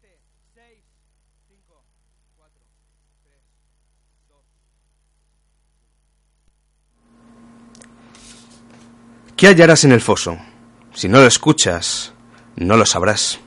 7, 6, 5, 4, 3, 2. ¿Qué hallarás en el foso? Si no lo escuchas, no lo sabrás.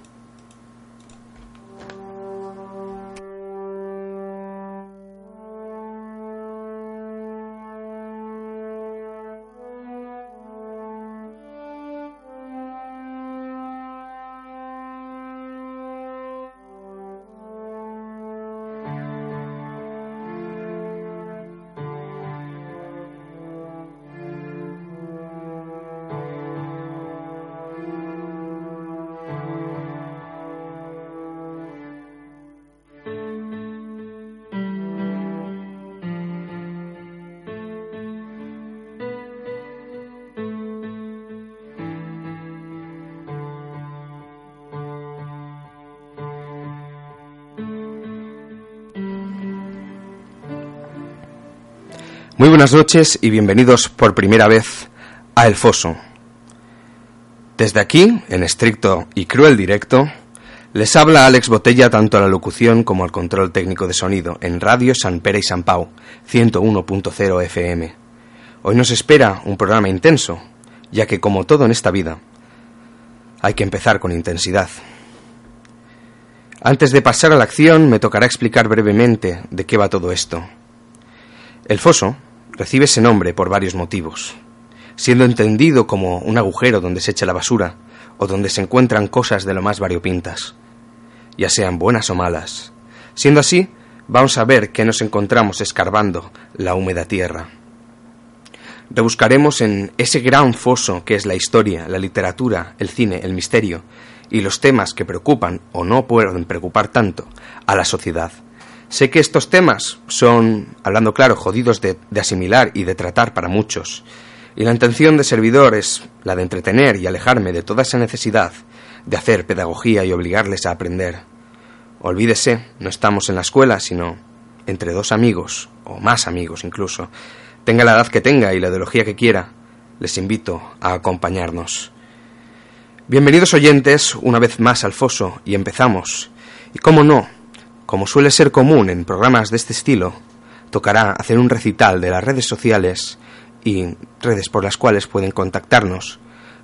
Buenas noches y bienvenidos por primera vez a El Foso. Desde aquí, en estricto y cruel directo, les habla Alex Botella tanto a la locución como al control técnico de sonido en Radio San Pere y San Pau, 101.0 FM. Hoy nos espera un programa intenso, ya que como todo en esta vida, hay que empezar con intensidad. Antes de pasar a la acción, me tocará explicar brevemente de qué va todo esto. El foso recibe ese nombre por varios motivos, siendo entendido como un agujero donde se echa la basura o donde se encuentran cosas de lo más variopintas, ya sean buenas o malas. Siendo así, vamos a ver qué nos encontramos escarbando la húmeda tierra. Rebuscaremos en ese gran foso que es la historia, la literatura, el cine, el misterio y los temas que preocupan o no pueden preocupar tanto a la sociedad Sé que estos temas son, hablando claro, jodidos de, asimilar y de tratar para muchos, y la intención de servidor es la de entretener y alejarme de toda esa necesidad de hacer pedagogía y obligarles a aprender. Olvídese, no estamos en la escuela, sino entre dos amigos, o más amigos incluso. Tenga la edad que tenga y la ideología que quiera, les invito a acompañarnos. Bienvenidos oyentes una vez más al foso y empezamos. Y cómo no, como suele ser común en programas de este estilo, tocará hacer un recital de las redes sociales y redes por las cuales pueden contactarnos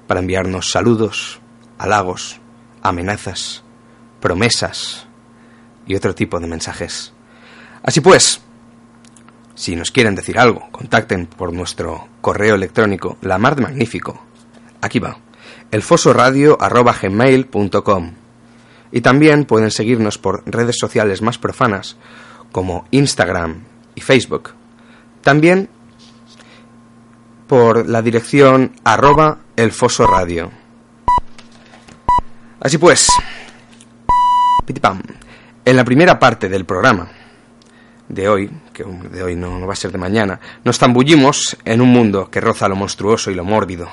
para enviarnos saludos, halagos, amenazas, promesas y otro tipo de mensajes. Así pues, si nos quieren decir algo, contacten por nuestro correo electrónico la mar de magnífico. Aquí va, elfosoradio.gmail.com y también pueden seguirnos por redes sociales más profanas como Instagram y Facebook. También por la dirección arroba elfosoradio. Así pues, en la primera parte del programa de hoy, que de hoy no, no va a ser de mañana, nos zambullimos en un mundo que roza lo monstruoso y lo mórbido.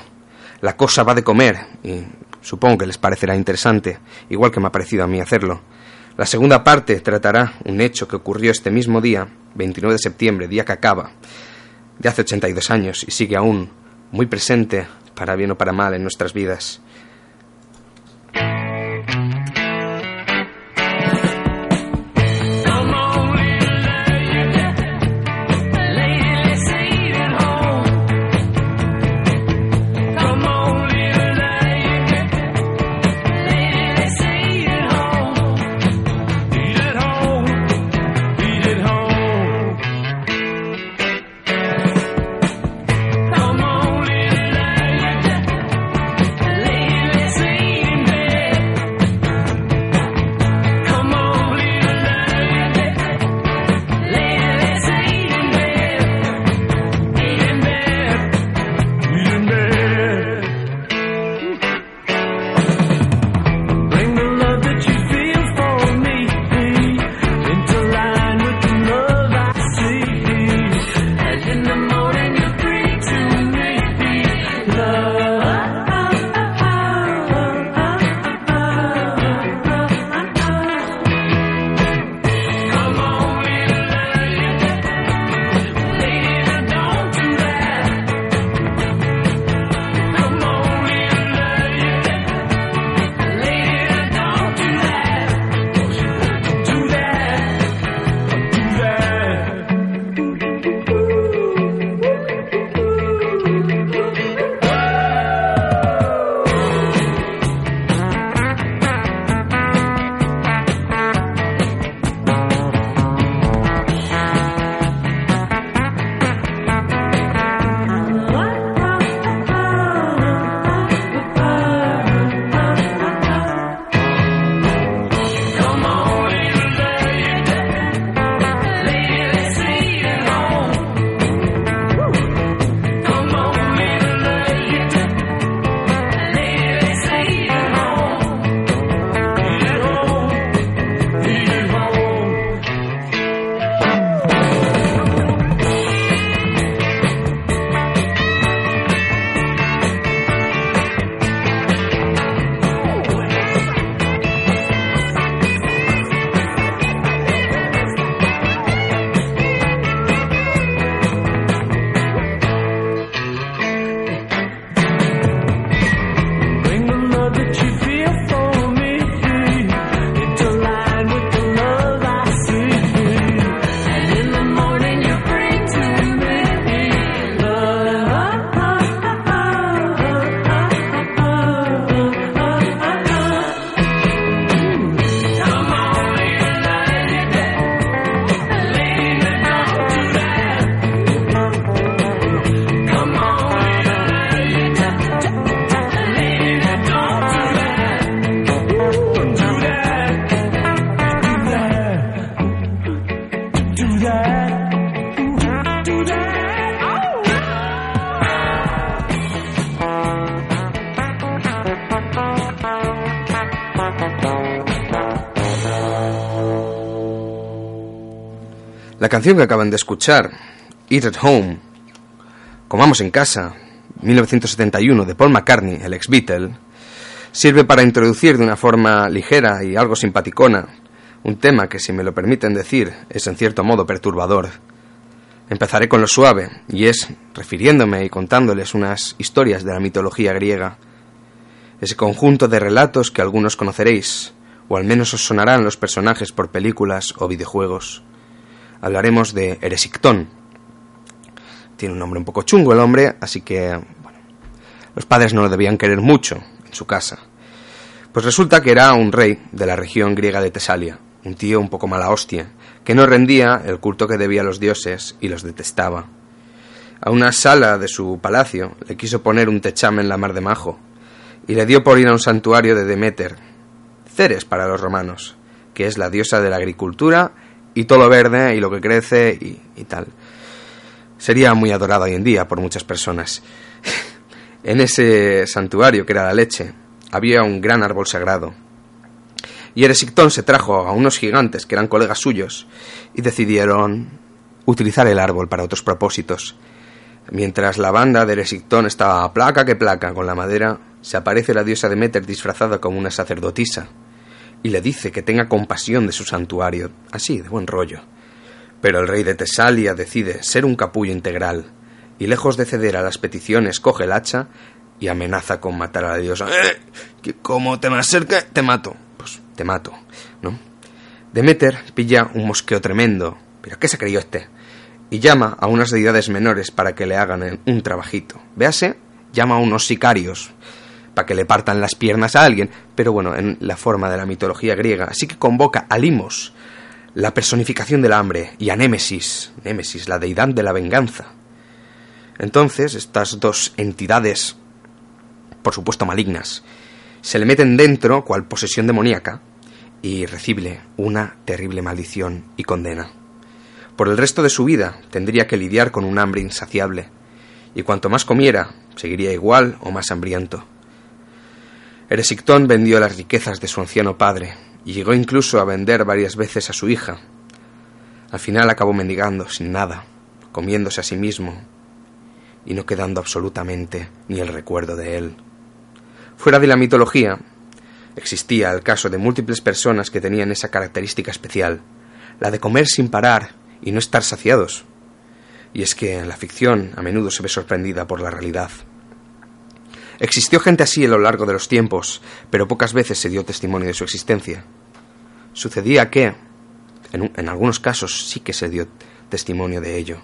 La cosa va de comer y Supongo que les parecerá interesante, igual que me ha parecido a mí hacerlo. La segunda parte tratará un hecho que ocurrió este mismo día, 29 de septiembre, día que acaba, de hace 82 años y sigue aún muy presente, para bien o para mal, en nuestras vidas. Canción que acaban de escuchar, Eat at Home, Comamos en casa, 1971, de Paul McCartney, el ex Beatle, sirve para introducir de una forma ligera y algo simpaticona un tema que, si me lo permiten decir, es en cierto modo perturbador. Empezaré con lo suave, y es refiriéndome y contándoles unas historias de la mitología griega, ese conjunto de relatos que algunos conoceréis, o al menos os sonarán los personajes por películas o videojuegos. Hablaremos de Eresictón. Tiene un nombre un poco chungo el hombre, así que bueno, los padres no lo debían querer mucho en su casa. Pues resulta que era un rey de la región griega de Tesalia, un tío un poco mala hostia, que no rendía el culto que debía a los dioses y los detestaba. A una sala de su palacio le quiso poner un techame en la mar de Majo, y le dio por ir a un santuario de Demeter, Ceres para los romanos, que es la diosa de la agricultura y todo lo verde y lo que crece y, y tal. Sería muy adorada hoy en día por muchas personas. en ese santuario, que era la leche, había un gran árbol sagrado, y Eresictón se trajo a unos gigantes que eran colegas suyos y decidieron utilizar el árbol para otros propósitos. Mientras la banda de Eresictón estaba a placa que placa con la madera, se aparece la diosa Demeter disfrazada como una sacerdotisa y le dice que tenga compasión de su santuario, así, de buen rollo. Pero el rey de Tesalia decide ser un capullo integral y lejos de ceder a las peticiones coge el hacha y amenaza con matar a la diosa. ¡Eh! Que como te me acerque, te mato te mato, ¿no? Demeter pilla un mosqueo tremendo. ¿Pero qué se creyó este? Y llama a unas deidades menores para que le hagan un trabajito. Véase, llama a unos sicarios para que le partan las piernas a alguien, pero bueno, en la forma de la mitología griega. Así que convoca a Limos, la personificación del hambre, y a Némesis, Némesis, la deidad de la venganza. Entonces, estas dos entidades, por supuesto malignas, se le meten dentro cual posesión demoníaca y recibe una terrible maldición y condena. Por el resto de su vida tendría que lidiar con un hambre insaciable, y cuanto más comiera, seguiría igual o más hambriento. Eresictón vendió las riquezas de su anciano padre, y llegó incluso a vender varias veces a su hija. Al final acabó mendigando, sin nada, comiéndose a sí mismo, y no quedando absolutamente ni el recuerdo de él. Fuera de la mitología, existía el caso de múltiples personas que tenían esa característica especial, la de comer sin parar y no estar saciados. Y es que la ficción a menudo se ve sorprendida por la realidad. Existió gente así a lo largo de los tiempos, pero pocas veces se dio testimonio de su existencia. Sucedía que, en, en algunos casos sí que se dio testimonio de ello.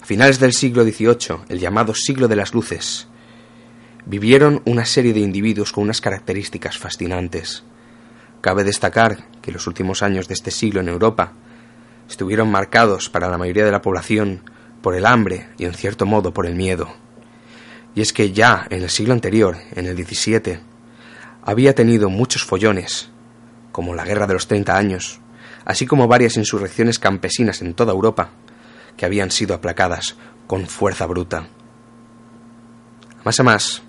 A finales del siglo XVIII, el llamado siglo de las luces, vivieron una serie de individuos con unas características fascinantes. Cabe destacar que los últimos años de este siglo en Europa estuvieron marcados para la mayoría de la población por el hambre y en cierto modo por el miedo. Y es que ya en el siglo anterior, en el XVII, había tenido muchos follones, como la Guerra de los Treinta Años, así como varias insurrecciones campesinas en toda Europa, que habían sido aplacadas con fuerza bruta. Más a más,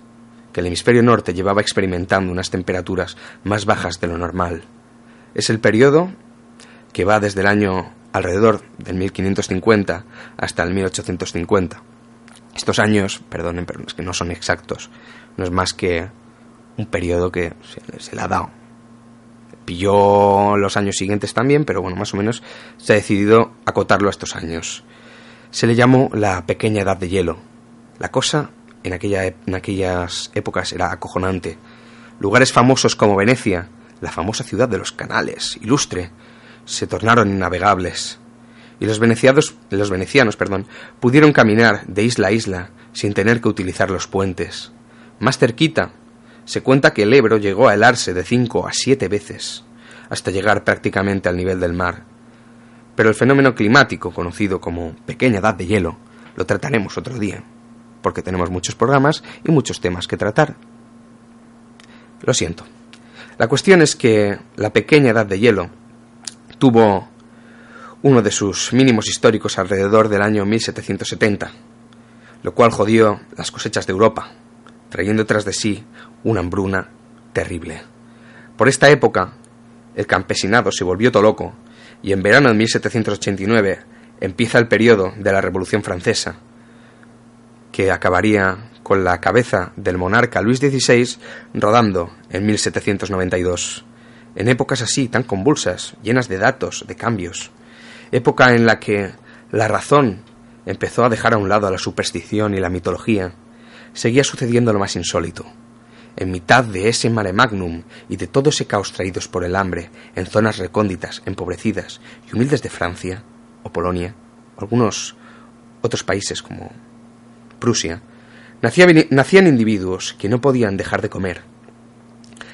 que el hemisferio norte llevaba experimentando unas temperaturas más bajas de lo normal. Es el periodo que va desde el año alrededor del 1550 hasta el 1850. Estos años, perdonen, pero es que no son exactos, no es más que un periodo que se, le ha dado. Pilló los años siguientes también, pero bueno, más o menos se ha decidido acotarlo a estos años. Se le llamó la pequeña edad de hielo. La cosa en, aquella, en aquellas épocas era acojonante. Lugares famosos como Venecia, la famosa ciudad de los canales, ilustre, se tornaron innavegables. Y los venecianos, los venecianos perdón, pudieron caminar de isla a isla sin tener que utilizar los puentes. Más cerquita, se cuenta que el Ebro llegó a helarse de cinco a siete veces, hasta llegar prácticamente al nivel del mar. Pero el fenómeno climático, conocido como pequeña edad de hielo, lo trataremos otro día porque tenemos muchos programas y muchos temas que tratar. Lo siento. La cuestión es que la pequeña edad de hielo tuvo uno de sus mínimos históricos alrededor del año 1770, lo cual jodió las cosechas de Europa, trayendo tras de sí una hambruna terrible. Por esta época, el campesinado se volvió todo loco y en verano de 1789 empieza el periodo de la Revolución Francesa, que acabaría con la cabeza del monarca Luis XVI rodando en 1792. En épocas así, tan convulsas, llenas de datos, de cambios, época en la que la razón empezó a dejar a un lado a la superstición y la mitología, seguía sucediendo lo más insólito. En mitad de ese mare magnum y de todo ese caos traídos por el hambre en zonas recónditas, empobrecidas y humildes de Francia o Polonia, algunos otros países como Prusia, nacían individuos que no podían dejar de comer,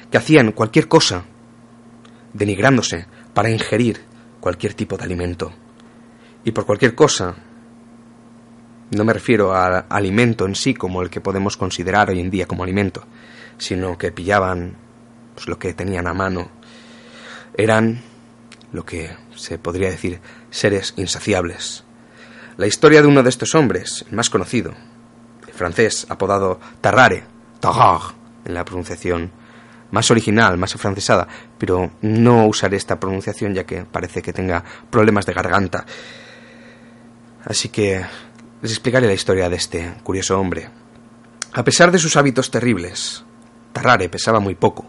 que hacían cualquier cosa, denigrándose para ingerir cualquier tipo de alimento. Y por cualquier cosa no me refiero al alimento en sí como el que podemos considerar hoy en día como alimento, sino que pillaban pues, lo que tenían a mano. Eran lo que se podría decir seres insaciables. La historia de uno de estos hombres, el más conocido, el francés apodado Tarrare, Tarare, en la pronunciación más original, más afrancesada, pero no usaré esta pronunciación ya que parece que tenga problemas de garganta. Así que les explicaré la historia de este curioso hombre. A pesar de sus hábitos terribles, Tarrare pesaba muy poco,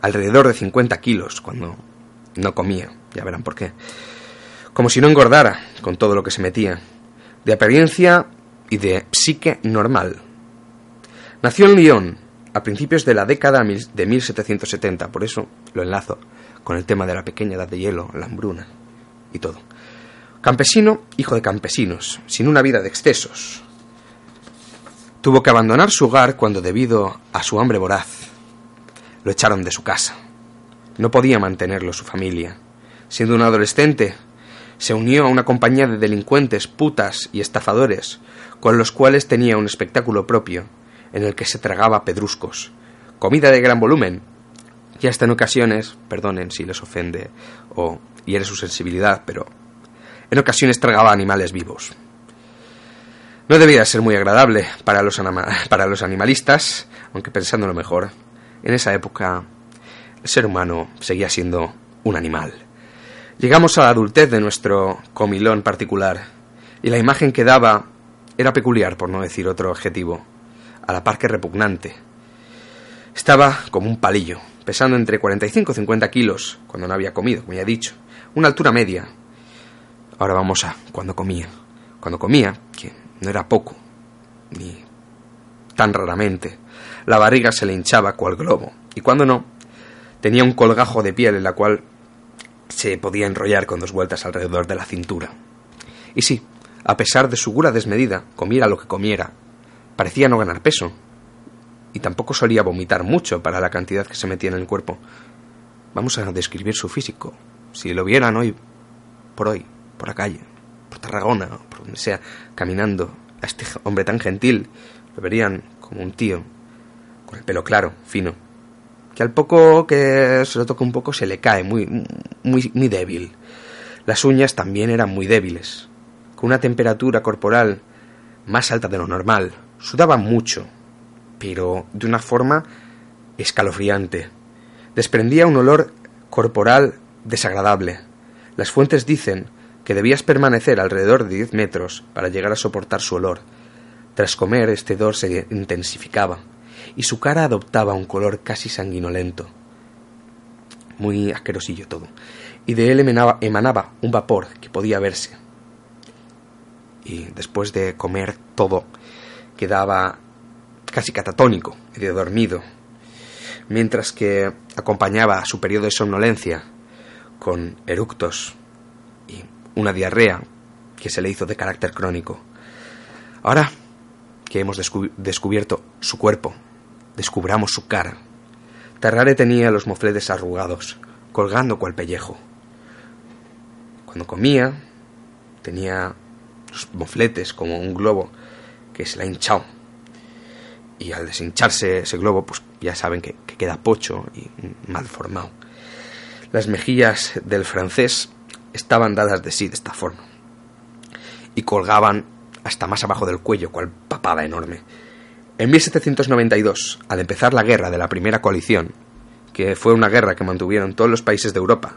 alrededor de 50 kilos, cuando no comía, ya verán por qué. Como si no engordara con todo lo que se metía, de apariencia y de psique normal. Nació en Lyon a principios de la década de 1770, por eso lo enlazo con el tema de la pequeña edad de hielo, la hambruna y todo. Campesino, hijo de campesinos, sin una vida de excesos. Tuvo que abandonar su hogar cuando, debido a su hambre voraz, lo echaron de su casa. No podía mantenerlo su familia. Siendo un adolescente, se unió a una compañía de delincuentes, putas y estafadores, con los cuales tenía un espectáculo propio, en el que se tragaba pedruscos, comida de gran volumen, y hasta en ocasiones, perdonen si les ofende o hiere su sensibilidad, pero en ocasiones tragaba animales vivos. No debía ser muy agradable para los, para los animalistas, aunque pensándolo mejor, en esa época el ser humano seguía siendo un animal. Llegamos a la adultez de nuestro comilón particular, y la imagen que daba era peculiar, por no decir otro objetivo, a la par que repugnante. Estaba como un palillo, pesando entre 45 y 50 kilos, cuando no había comido, como ya he dicho, una altura media, Ahora vamos a cuando comía. Cuando comía, que no era poco, ni tan raramente, la barriga se le hinchaba cual globo, y cuando no, tenía un colgajo de piel en la cual se podía enrollar con dos vueltas alrededor de la cintura. Y sí, a pesar de su gula desmedida, comiera lo que comiera, parecía no ganar peso, y tampoco solía vomitar mucho para la cantidad que se metía en el cuerpo. Vamos a describir su físico. Si lo vieran hoy por hoy, por la calle, por Tarragona, por donde sea, caminando, a este hombre tan gentil, lo verían como un tío, con el pelo claro, fino, que al poco que se lo toca un poco se le cae, muy, muy, muy débil. Las uñas también eran muy débiles, con una temperatura corporal más alta de lo normal. Sudaba mucho, pero de una forma escalofriante. Desprendía un olor corporal desagradable. Las fuentes dicen que debías permanecer alrededor de diez metros para llegar a soportar su olor. Tras comer, este hedor se intensificaba, y su cara adoptaba un color casi sanguinolento. Muy asquerosillo todo. Y de él emanaba, emanaba un vapor que podía verse. Y después de comer todo, quedaba casi catatónico, medio dormido, mientras que acompañaba su periodo de somnolencia con eructos una diarrea que se le hizo de carácter crónico. Ahora que hemos descubierto su cuerpo, descubramos su cara. Tarrare tenía los mofletes arrugados, colgando cual pellejo. Cuando comía, tenía los mofletes como un globo que se le ha hinchado. Y al deshincharse ese globo, pues ya saben que, que queda pocho y mal formado. Las mejillas del francés estaban dadas de sí de esta forma y colgaban hasta más abajo del cuello, cual papada enorme. En 1792, al empezar la guerra de la primera coalición, que fue una guerra que mantuvieron todos los países de Europa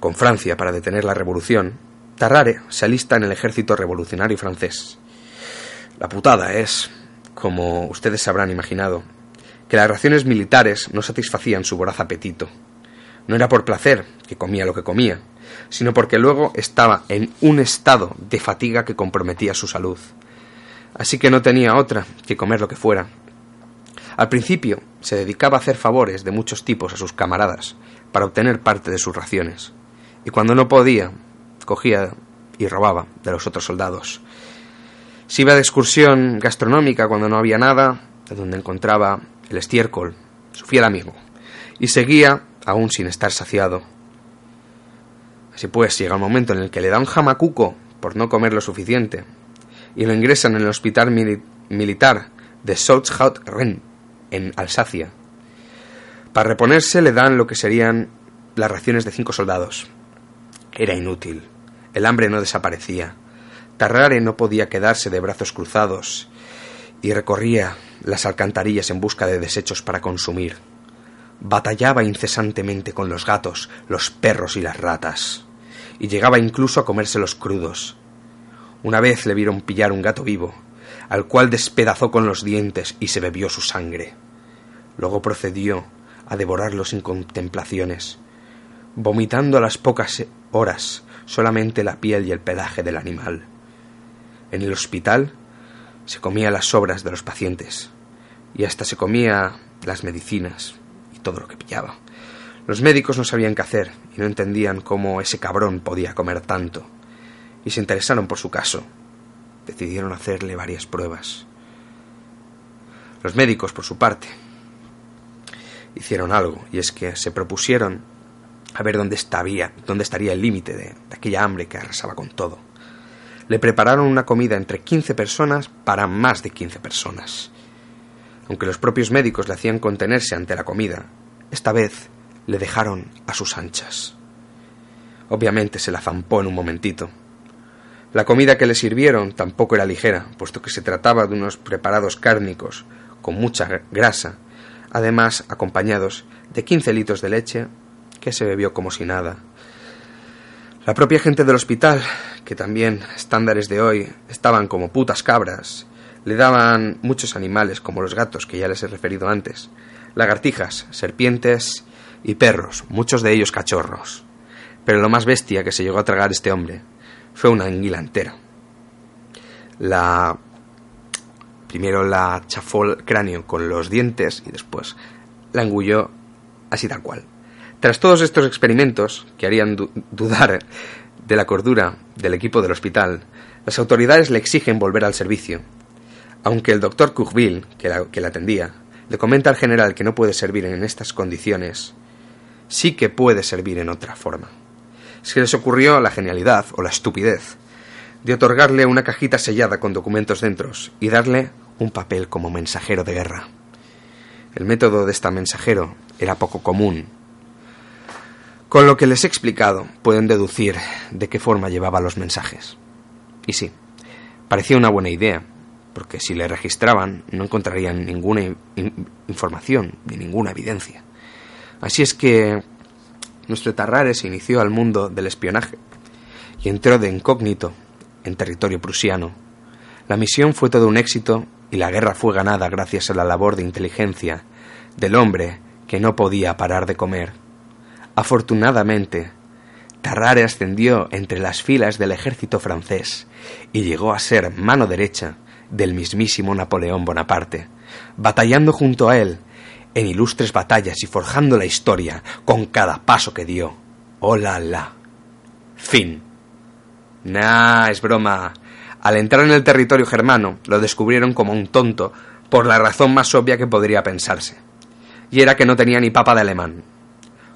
con Francia para detener la revolución, Tarrare se alista en el ejército revolucionario francés. La putada es, como ustedes habrán imaginado, que las raciones militares no satisfacían su voraz apetito. No era por placer que comía lo que comía, sino porque luego estaba en un estado de fatiga que comprometía su salud. Así que no tenía otra que comer lo que fuera. Al principio se dedicaba a hacer favores de muchos tipos a sus camaradas para obtener parte de sus raciones, y cuando no podía, cogía y robaba de los otros soldados. Se iba de excursión gastronómica cuando no había nada, de donde encontraba el estiércol, su fiel amigo, y seguía aún sin estar saciado. Así pues, llega el momento en el que le da un jamacuco por no comer lo suficiente y lo ingresan en el hospital militar de Southaut-Rennes, en Alsacia. Para reponerse le dan lo que serían las raciones de cinco soldados. Era inútil. El hambre no desaparecía. Tarrare no podía quedarse de brazos cruzados y recorría las alcantarillas en busca de desechos para consumir. Batallaba incesantemente con los gatos, los perros y las ratas y llegaba incluso a comérselos crudos. Una vez le vieron pillar un gato vivo, al cual despedazó con los dientes y se bebió su sangre. Luego procedió a devorarlo sin contemplaciones, vomitando a las pocas horas solamente la piel y el pelaje del animal. En el hospital se comía las sobras de los pacientes y hasta se comía las medicinas y todo lo que pillaba. Los médicos no sabían qué hacer y no entendían cómo ese cabrón podía comer tanto, y se interesaron por su caso. Decidieron hacerle varias pruebas. Los médicos, por su parte, hicieron algo, y es que se propusieron a ver dónde, estaría, dónde estaría el límite de, de aquella hambre que arrasaba con todo. Le prepararon una comida entre 15 personas para más de 15 personas. Aunque los propios médicos le hacían contenerse ante la comida, esta vez le dejaron a sus anchas. Obviamente se la zampó en un momentito. La comida que le sirvieron tampoco era ligera, puesto que se trataba de unos preparados cárnicos con mucha grasa, además acompañados de quince litros de leche que se bebió como si nada. La propia gente del hospital, que también estándares de hoy estaban como putas cabras, le daban muchos animales como los gatos que ya les he referido antes, lagartijas, serpientes y perros, muchos de ellos cachorros. Pero lo más bestia que se llegó a tragar este hombre fue una anguila entera. La. Primero la chafó el cráneo con los dientes y después la engulló así tal cual. Tras todos estos experimentos, que harían dudar de la cordura del equipo del hospital, las autoridades le exigen volver al servicio. Aunque el doctor Courville, que la, que la atendía, le comenta al general que no puede servir en estas condiciones, sí que puede servir en otra forma. Se les ocurrió la genialidad o la estupidez de otorgarle una cajita sellada con documentos dentro y darle un papel como mensajero de guerra. El método de este mensajero era poco común. Con lo que les he explicado, pueden deducir de qué forma llevaba los mensajes. Y sí, parecía una buena idea, porque si le registraban no encontrarían ninguna información ni ninguna evidencia. Así es que nuestro Tarrare se inició al mundo del espionaje y entró de incógnito en territorio prusiano. La misión fue todo un éxito y la guerra fue ganada gracias a la labor de inteligencia del hombre que no podía parar de comer. Afortunadamente, Tarrare ascendió entre las filas del ejército francés y llegó a ser mano derecha del mismísimo Napoleón Bonaparte, batallando junto a él en ilustres batallas y forjando la historia con cada paso que dio. ¡Hola, la! Fin. Nah, es broma. Al entrar en el territorio germano, lo descubrieron como un tonto por la razón más obvia que podría pensarse. Y era que no tenía ni papa de alemán.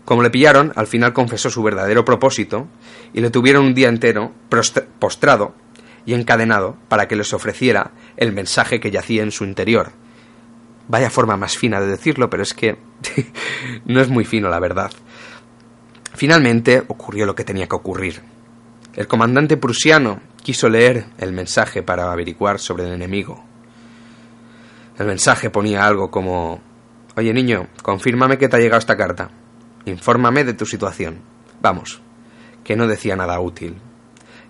Como le pillaron, al final confesó su verdadero propósito y le tuvieron un día entero postrado y encadenado para que les ofreciera el mensaje que yacía en su interior, Vaya forma más fina de decirlo, pero es que no es muy fino, la verdad. Finalmente ocurrió lo que tenía que ocurrir. El comandante prusiano quiso leer el mensaje para averiguar sobre el enemigo. El mensaje ponía algo como Oye niño, confírmame que te ha llegado esta carta. Infórmame de tu situación. Vamos, que no decía nada útil.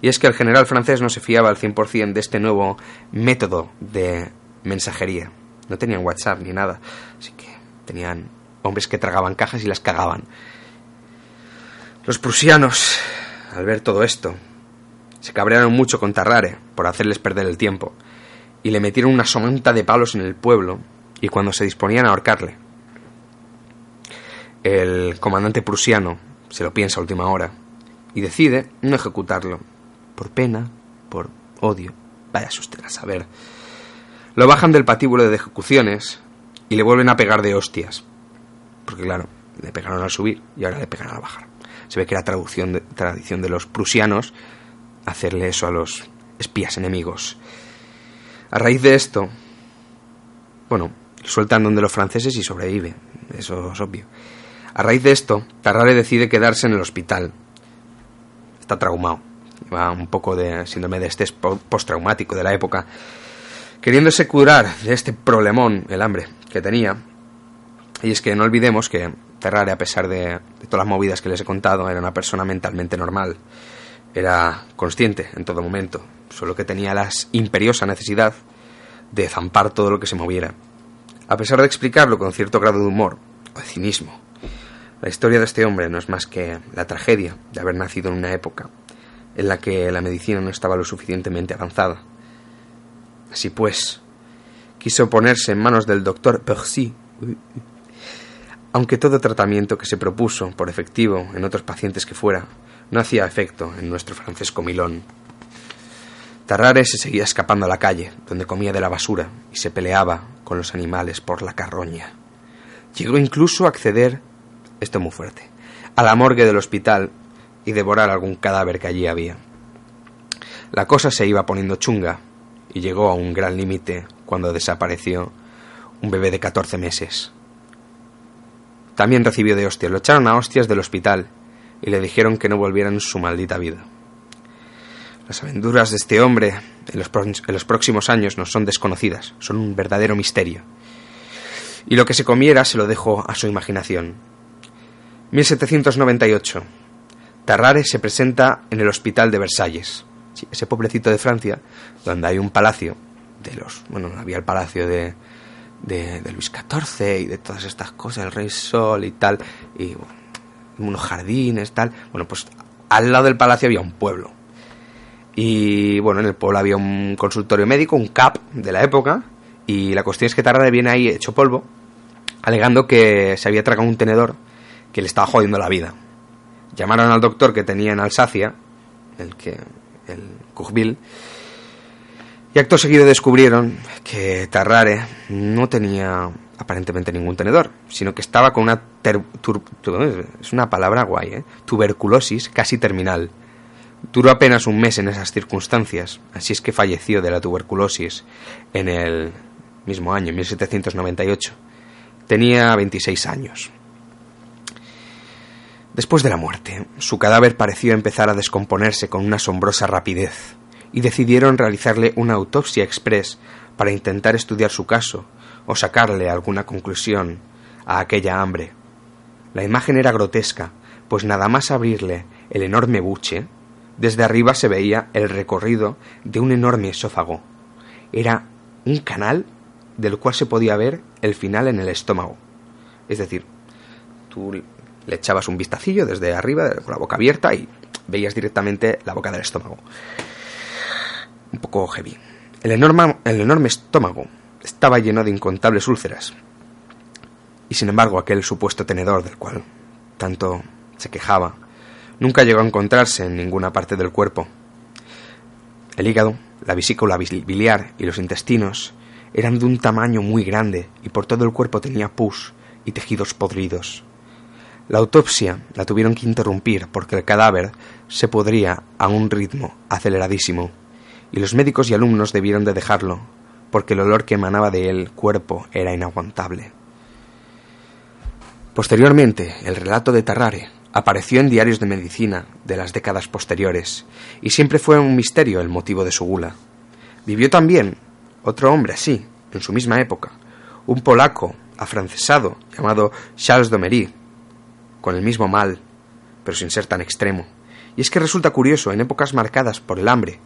Y es que el general francés no se fiaba al 100% de este nuevo método de mensajería. No tenían WhatsApp ni nada, así que tenían hombres que tragaban cajas y las cagaban. Los prusianos, al ver todo esto, se cabrearon mucho con Tarrare por hacerles perder el tiempo y le metieron una somanta de palos en el pueblo y cuando se disponían a ahorcarle. El comandante prusiano se lo piensa a última hora y decide no ejecutarlo, por pena, por odio, vaya usted a saber. Lo bajan del patíbulo de ejecuciones y le vuelven a pegar de hostias, porque claro, le pegaron al subir y ahora le pegan al bajar. Se ve que era traducción de, tradición de los prusianos hacerle eso a los espías enemigos. A raíz de esto, bueno, sueltan donde los franceses y sobrevive, eso es obvio. A raíz de esto, Tarrare decide quedarse en el hospital. Está traumado, va un poco de síndrome de estrés postraumático de la época, queriéndose curar de este problemón, el hambre que tenía. Y es que no olvidemos que Ferrari, a pesar de, todas las movidas que les he contado, era una persona mentalmente normal. Era consciente en todo momento, solo que tenía la imperiosa necesidad de zampar todo lo que se moviera. A pesar de explicarlo con cierto grado de humor o de cinismo, la historia de este hombre no es más que la tragedia de haber nacido en una época en la que la medicina no estaba lo suficientemente avanzada. Así pues, quiso ponerse en manos del doctor Percy aunque todo tratamiento que se propuso, por efectivo, en otros pacientes que fuera, no hacía efecto en nuestro Francesco Milón. Tarrare se seguía escapando a la calle, donde comía de la basura y se peleaba con los animales por la carroña. Llegó incluso a acceder, esto muy fuerte, a la morgue del hospital y devorar algún cadáver que allí había. La cosa se iba poniendo chunga y llegó a un gran límite cuando desapareció un bebé de catorce meses. También recibió de hostias. Lo echaron a hostias del hospital y le dijeron que no volviera en su maldita vida. Las aventuras de este hombre en los, en los próximos años no son desconocidas, son un verdadero misterio. Y lo que se comiera se lo dejó a su imaginación. 1798. Tarrare se presenta en el hospital de Versalles, ese pueblecito de Francia, donde hay un palacio de los. Bueno, había el palacio de, de, Luis XIV y de todas estas cosas, el Rey Sol y tal, y unos jardines, tal. Bueno, pues al lado del palacio había un pueblo. Y bueno, en el pueblo había un consultorio médico, un CAP de la época, y la cuestión es que Tarrade viene ahí hecho polvo, alegando que se había tragado un tenedor que le estaba jodiendo la vida. Llamaron al doctor que tenía en Alsacia, el que el Cujbil, y acto seguido descubrieron que Tarrare no tenía aparentemente ningún tenedor, sino que estaba con una es una palabra guay, ¿eh? tuberculosis casi terminal. Duró apenas un mes en esas circunstancias, así es que falleció de la tuberculosis en el mismo año, 1798. Tenía 26 años. Después de la muerte, su cadáver pareció empezar a descomponerse con una asombrosa rapidez y decidieron realizarle una autopsia express para intentar estudiar su caso o sacarle alguna conclusión a aquella hambre. La imagen era grotesca, pues nada más abrirle el enorme buche, desde arriba se veía el recorrido de un enorme esófago. Era un canal del cual se podía ver el final en el estómago. Es decir, tú le echabas un vistacillo desde arriba, con la boca abierta, y veías directamente la boca del estómago un poco heavy. El enorme, el enorme estómago estaba lleno de incontables úlceras. Y sin embargo, aquel supuesto tenedor del cual tanto se quejaba nunca llegó a encontrarse en ninguna parte del cuerpo. El hígado, la vesícula biliar y los intestinos eran de un tamaño muy grande y por todo el cuerpo tenía pus y tejidos podridos. La autopsia la tuvieron que interrumpir porque el cadáver se podría a un ritmo aceleradísimo y los médicos y alumnos debieron de dejarlo, porque el olor que emanaba de él cuerpo era inaguantable. Posteriormente, el relato de Tarrare apareció en diarios de medicina de las décadas posteriores, y siempre fue un misterio el motivo de su gula. Vivió también otro hombre así, en su misma época, un polaco afrancesado llamado Charles Domery, con el mismo mal, pero sin ser tan extremo. Y es que resulta curioso, en épocas marcadas por el hambre,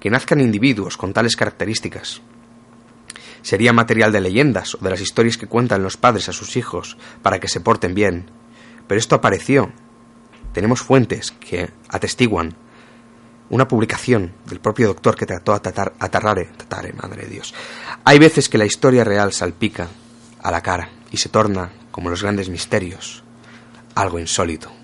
que nazcan individuos con tales características. Sería material de leyendas o de las historias que cuentan los padres a sus hijos para que se porten bien. Pero esto apareció. Tenemos fuentes que atestiguan una publicación del propio doctor que trató a, tatar, a Tarrare, Tatare, madre de Dios. Hay veces que la historia real salpica a la cara y se torna, como los grandes misterios, algo insólito.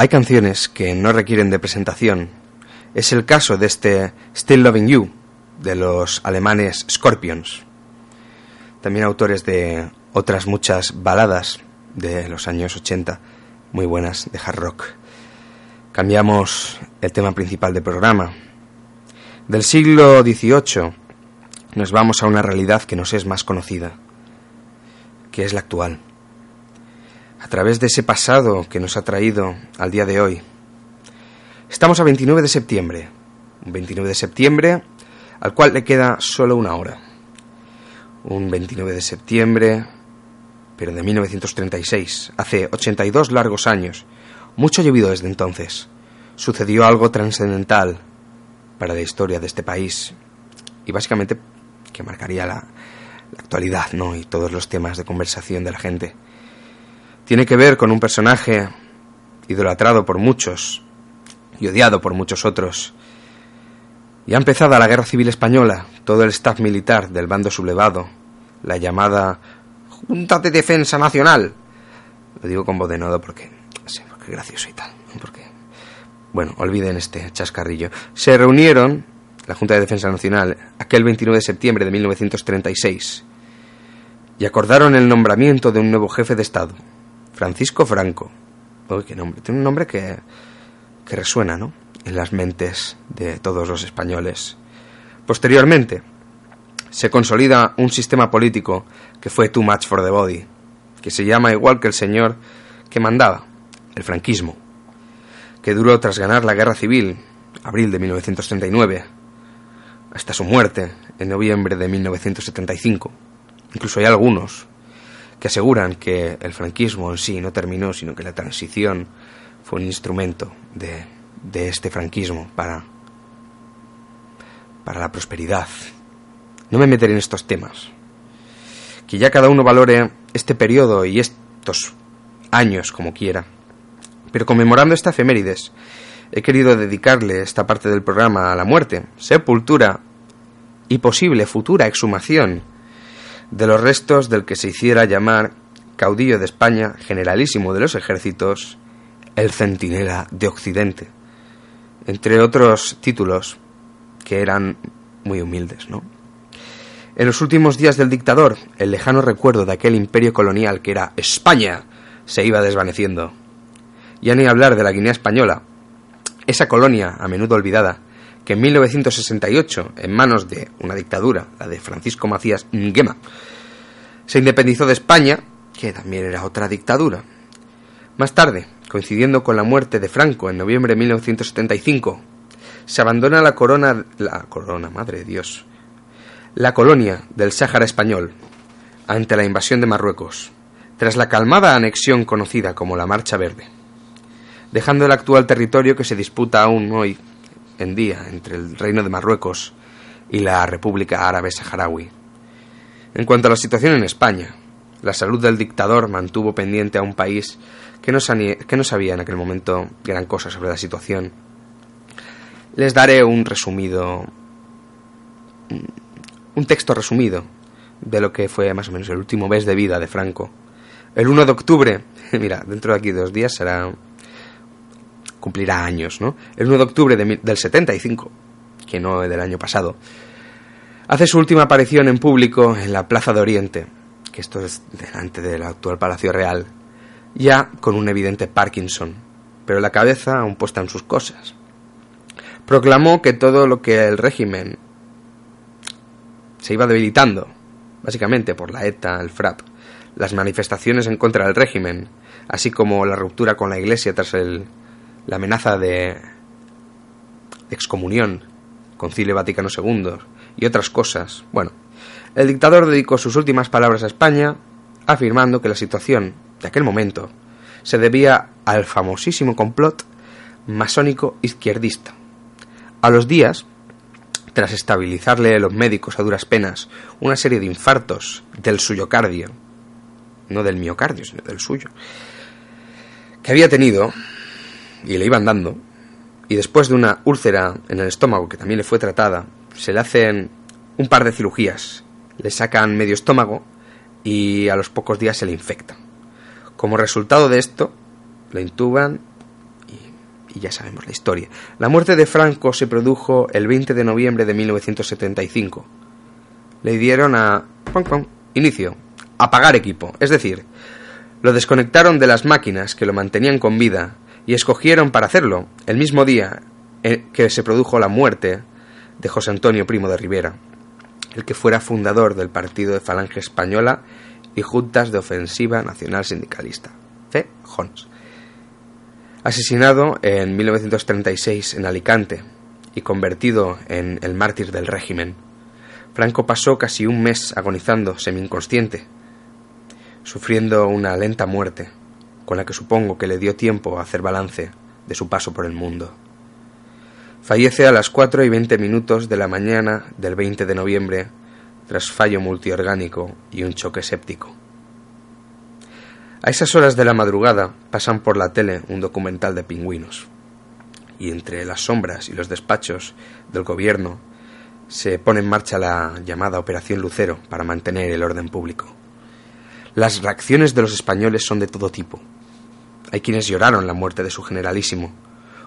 Hay canciones que no requieren de presentación. Es el caso de este Still Loving You, de los alemanes Scorpions. También autores de otras muchas baladas de los años 80, muy buenas, de hard rock. Cambiamos el tema principal del programa. Del siglo XVIII nos vamos a una realidad que nos es más conocida, que es la actual a través de ese pasado que nos ha traído al día de hoy. Estamos a 29 de septiembre, un 29 de septiembre al cual le queda solo una hora. Un 29 de septiembre, pero de 1936, hace 82 largos años, mucho llovido desde entonces. Sucedió algo trascendental para la historia de este país y básicamente que marcaría la, la actualidad, ¿no? Y todos los temas de conversación de la gente tiene que ver con un personaje idolatrado por muchos y odiado por muchos otros. Ya empezada la Guerra Civil Española, todo el staff militar del bando sublevado, la llamada Junta de Defensa Nacional, lo digo con voz de nodo porque, sí, porque gracioso y tal, porque, bueno, olviden este chascarrillo, se reunieron, la Junta de Defensa Nacional, aquel 29 de septiembre de 1936, y acordaron el nombramiento de un nuevo jefe de Estado, Francisco Franco. Uy, qué nombre. Tiene un nombre que, que resuena, ¿no? En las mentes de todos los españoles. Posteriormente, se consolida un sistema político que fue too much for the body, que se llama igual que el señor que mandaba, el franquismo, que duró tras ganar la guerra civil, abril de 1939, hasta su muerte, en noviembre de 1975. Incluso hay algunos que aseguran que el franquismo en sí no terminó, sino que la transición fue un instrumento de, de este franquismo para, para la prosperidad. No me meteré en estos temas. Que ya cada uno valore este periodo y estos años como quiera. Pero conmemorando esta efemérides, he querido dedicarle esta parte del programa a la muerte, sepultura y posible futura exhumación de los restos del que se hiciera llamar caudillo de España, generalísimo de los ejércitos, el centinela de Occidente, entre otros títulos que eran muy humildes, ¿no? En los últimos días del dictador, el lejano recuerdo de aquel imperio colonial que era España se iba desvaneciendo. Ya ni hablar de la Guinea española, esa colonia a menudo olvidada, que en 1968, en manos de una dictadura, la de Francisco Macías Nguema, se independizó de España, que también era otra dictadura. Más tarde, coincidiendo con la muerte de Franco en noviembre de 1975, se abandona la corona, la corona, madre de Dios, la colonia del Sáhara español ante la invasión de Marruecos, tras la calmada anexión conocida como la Marcha Verde, dejando el actual territorio que se disputa aún hoy en día entre el Reino de Marruecos y la República Árabe Saharaui. En cuanto a la situación en España, la salud del dictador mantuvo pendiente a un país que no, que no sabía en aquel momento gran cosa sobre la situación. Les daré un resumido, un texto resumido de lo que fue más o menos el último mes de vida de Franco. El 1 de octubre, mira, dentro de aquí dos días será cumplirá años, ¿no? El 1 de octubre del 75, que no del año pasado, hace su última aparición en público en la Plaza de Oriente, que esto es delante del actual Palacio Real, ya con un evidente Parkinson, pero la cabeza aún puesta en sus cosas. Proclamó que todo lo que el régimen se iba debilitando, básicamente por la ETA, el FRAP, las manifestaciones en contra del régimen, así como la ruptura con la Iglesia tras el, la amenaza de excomunión, Concilio Vaticano II y otras cosas. Bueno, el dictador dedicó sus últimas palabras a España afirmando que la situación de aquel momento se debía al famosísimo complot masónico izquierdista. A los días, tras estabilizarle los médicos a duras penas una serie de infartos del suyo cardio, no del miocardio, sino del suyo, que había tenido y le iban dando, y después de una úlcera en el estómago que también le fue tratada, se le hacen un par de cirugías, le sacan medio estómago y a los pocos días se le infecta. Como resultado de esto, le intuban y, ya sabemos la historia. La muerte de Franco se produjo el 20 de noviembre de 1975. Le dieron a... inicio. Apagar equipo. Es decir, lo desconectaron de las máquinas que lo mantenían con vida y escogieron para hacerlo el mismo día que se produjo la muerte de José Antonio Primo de Rivera, el que fuera fundador del Partido de Falange Española y Juntas de Ofensiva Nacional Sindicalista, C. Jons. Asesinado en 1936 en Alicante y convertido en el mártir del régimen, Franco pasó casi un mes agonizando semi-inconsciente, sufriendo una lenta muerte, con la que supongo que le dio tiempo a hacer balance de su paso por el mundo. Fallece a las 4 y 20 minutos de la mañana del 20 de noviembre tras fallo multiorgánico y un choque séptico. A esas horas de la madrugada pasan por la tele un documental de pingüinos, y entre las sombras y los despachos del gobierno se pone en marcha la llamada Operación Lucero para mantener el orden público. Las reacciones de los españoles son de todo tipo. Hay quienes lloraron la muerte de su generalísimo,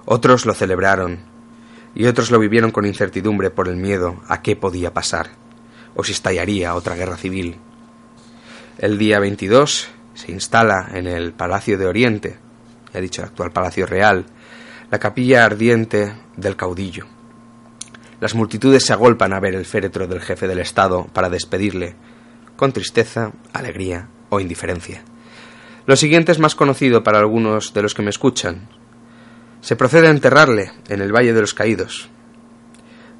otros lo celebraron y otros lo vivieron con incertidumbre por el miedo a qué podía pasar o si estallaría otra guerra civil. El día 22 se instala en el Palacio de Oriente, ya dicho el actual Palacio Real, la capilla ardiente del caudillo. Las multitudes se agolpan a ver el féretro del jefe del Estado para despedirle, con tristeza, alegría o indiferencia. Lo siguiente es más conocido para algunos de los que me escuchan. Se procede a enterrarle en el Valle de los Caídos,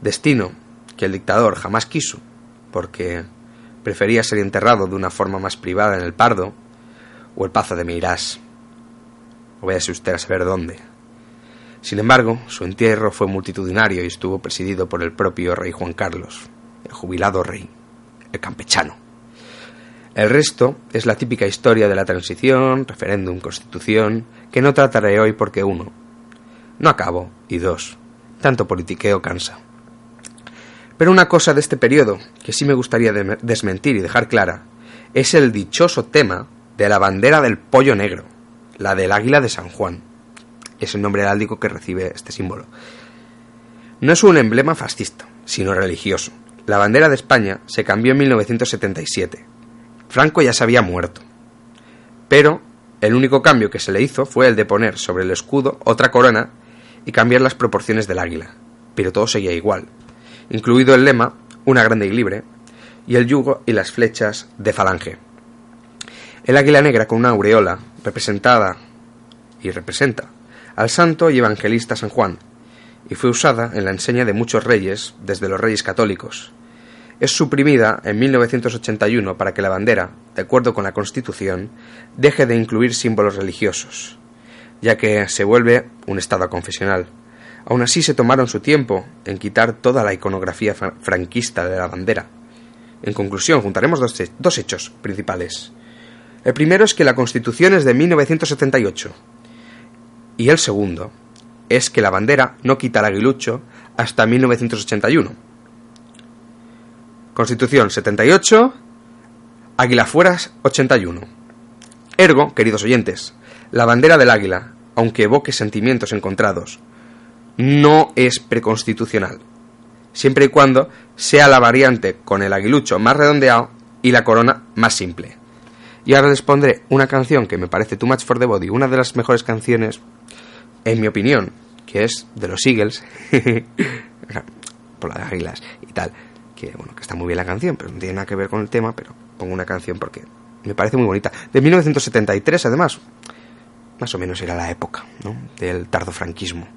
destino que el dictador jamás quiso, porque prefería ser enterrado de una forma más privada en el Pardo o el Pazo de Meirás, o véase usted a saber dónde. Sin embargo, su entierro fue multitudinario y estuvo presidido por el propio rey Juan Carlos, el jubilado rey, el campechano. El resto es la típica historia de la transición, referéndum, constitución, que no trataré hoy porque uno, no acabo, y dos, tanto politiqueo cansa. Pero una cosa de este periodo que sí me gustaría desmentir y dejar clara es el dichoso tema de la bandera del pollo negro, la del águila de San Juan. Es el nombre heráldico que recibe este símbolo. No es un emblema fascista, sino religioso. La bandera de España se cambió en 1977. Franco ya se había muerto. Pero el único cambio que se le hizo fue el de poner sobre el escudo otra corona y cambiar las proporciones del águila. Pero todo seguía igual, incluido el lema Una grande y libre, y el yugo y las flechas de falange. El águila negra con una aureola representada y representa al santo y evangelista San Juan, y fue usada en la enseña de muchos reyes, desde los reyes católicos. Es suprimida en 1981 para que la bandera, de acuerdo con la Constitución, deje de incluir símbolos religiosos, ya que se vuelve un Estado confesional. Aún así se tomaron su tiempo en quitar toda la iconografía fra- franquista de la bandera. En conclusión, juntaremos dos hechos principales. El primero es que la Constitución es de 1978 y el segundo es que la bandera no quita el aguilucho hasta 1981. Constitución 78, Águila Fueras 81. Ergo, queridos oyentes, la bandera del águila, aunque evoque sentimientos encontrados, no es preconstitucional, siempre y cuando sea la variante con el aguilucho más redondeado y la corona más simple. Y ahora les pondré una canción que me parece Too Much for the Body, una de las mejores canciones, en mi opinión, que es de los Eagles, por las águilas y tal, que bueno, que está muy bien la canción, pero no tiene nada que ver con el tema, pero pongo una canción porque me parece muy bonita. De 1973, además, más o menos era la época, ¿no? Del tardofranquismo.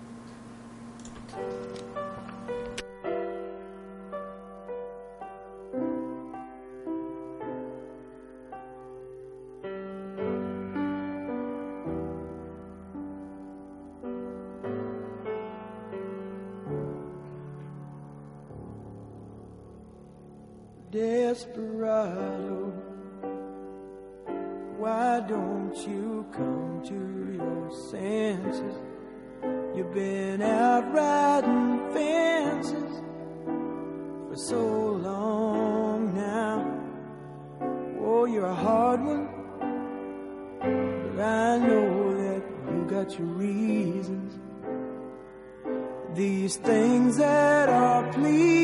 Desperado, why don't you come to your senses? You've been out riding fences for so long now. Oh, you're a hard one, but I know that you got your reasons. These things that are pleasing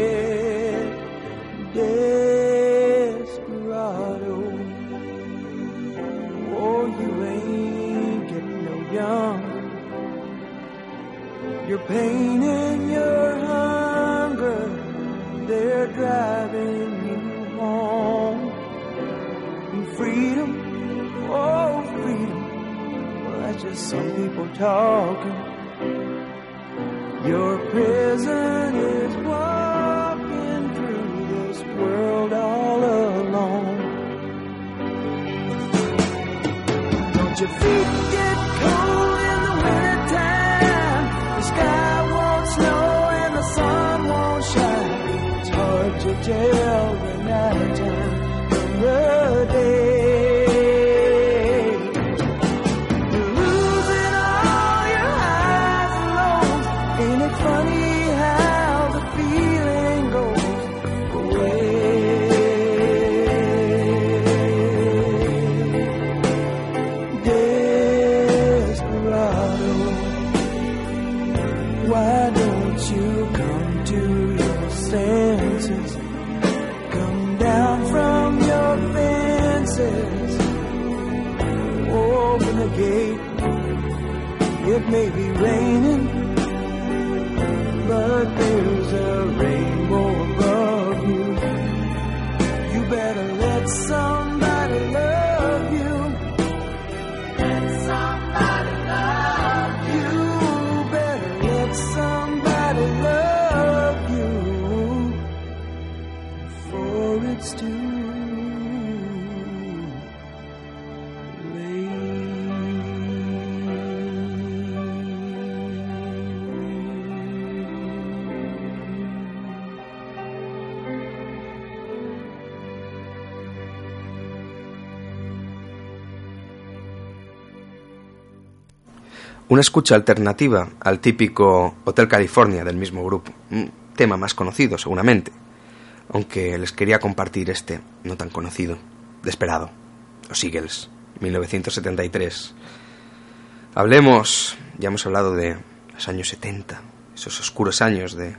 Pain and your hunger, they're driving you home. And freedom, oh, freedom. Well, that's just some people talking. Hard Una escucha alternativa al típico Hotel California del mismo grupo. Un tema más conocido, seguramente. Aunque les quería compartir este, no tan conocido. Desesperado. Los Eagles, 1973. Hablemos, ya hemos hablado de los años 70, esos oscuros años de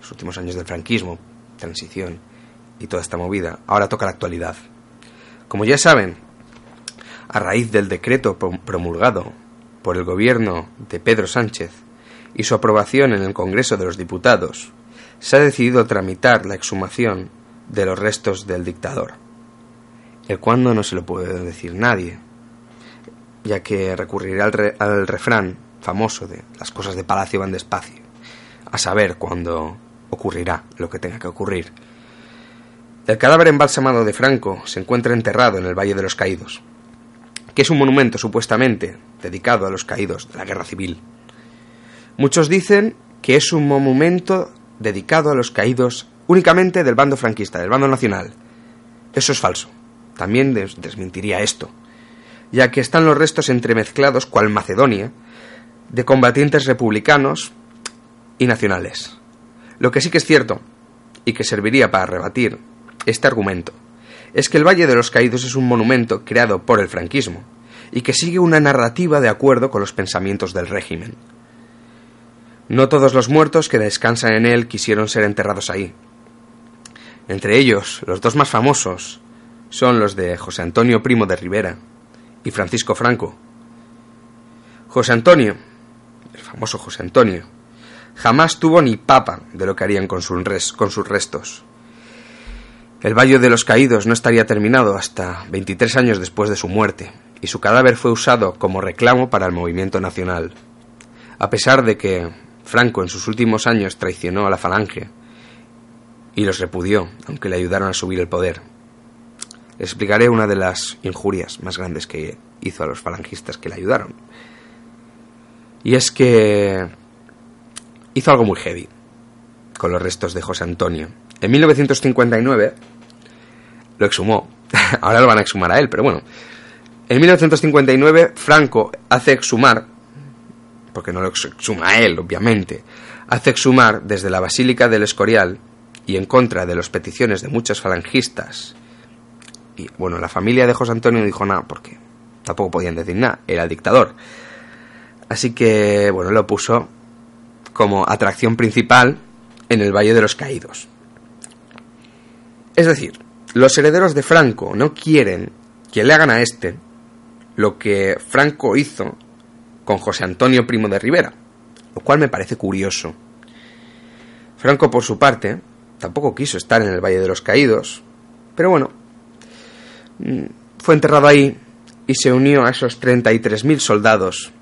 los últimos años del franquismo, transición y toda esta movida. Ahora toca la actualidad. Como ya saben, a raíz del decreto pro- promulgado por el gobierno de Pedro Sánchez y su aprobación en el Congreso de los Diputados, se ha decidido tramitar la exhumación de los restos del dictador. El cuándo no se lo puede decir nadie, ya que recurrirá al, re- al refrán famoso de las cosas de palacio van despacio, a saber cuándo ocurrirá lo que tenga que ocurrir. El cadáver embalsamado de Franco se encuentra enterrado en el Valle de los Caídos, que es un monumento supuestamente dedicado a los caídos de la Guerra Civil. Muchos dicen que es un monumento dedicado a los caídos únicamente del bando franquista, del bando nacional. Eso es falso. También des- desmentiría esto, ya que están los restos entremezclados, cual Macedonia, de combatientes republicanos y nacionales. Lo que sí que es cierto, y que serviría para rebatir este argumento, es que el Valle de los Caídos es un monumento creado por el franquismo y que sigue una narrativa de acuerdo con los pensamientos del régimen. No todos los muertos que descansan en él quisieron ser enterrados ahí. Entre ellos, los dos más famosos son los de José Antonio Primo de Rivera y Francisco Franco. José Antonio, el famoso José Antonio, jamás tuvo ni papa de lo que harían con, sus restos. El Valle de los Caídos no estaría terminado hasta 23 años después de su muerte, y su cadáver fue usado como reclamo para el movimiento nacional. A pesar de que Franco en sus últimos años traicionó a la Falange y los repudió, aunque le ayudaron a subir el poder. Les explicaré una de las injurias más grandes que hizo a los falangistas que le ayudaron. Y es que hizo algo muy heavy con los restos de José Antonio. En 1959 lo exhumó. Ahora lo van a exhumar a él, pero bueno. En 1959 Franco hace exhumar, porque no lo ex- exhuma a él, obviamente, hace exhumar desde la Basílica del Escorial y en contra de las peticiones de muchos falangistas. Y bueno, la familia de José Antonio dijo nada, porque tampoco podían decir nada, era dictador. Así que, bueno, lo puso como atracción principal en el Valle de los Caídos. Es decir, los herederos de Franco no quieren que le hagan a este lo que Franco hizo con José Antonio Primo de Rivera, lo cual me parece curioso. Franco, por su parte, tampoco quiso estar en el Valle de los Caídos, pero bueno, mm, fue enterrado ahí y se unió a esos 33.000 soldados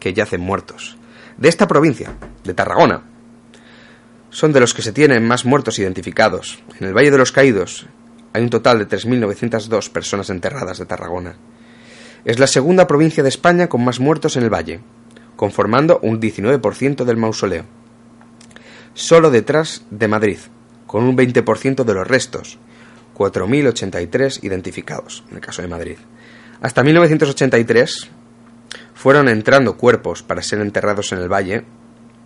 que yacen muertos. De esta provincia, de Tarragona, son de los que se tienen más muertos identificados. En el Valle de los Caídos hay un total de 3.902 personas enterradas de Tarragona. Es la segunda provincia de España con más muertos en el valle, conformando un 19% del mausoleo. Solo detrás de Madrid, con un 20% de los restos, 4.083 identificados, en el caso de Madrid. Hasta 1983 fueron entrando cuerpos para ser enterrados en el valle,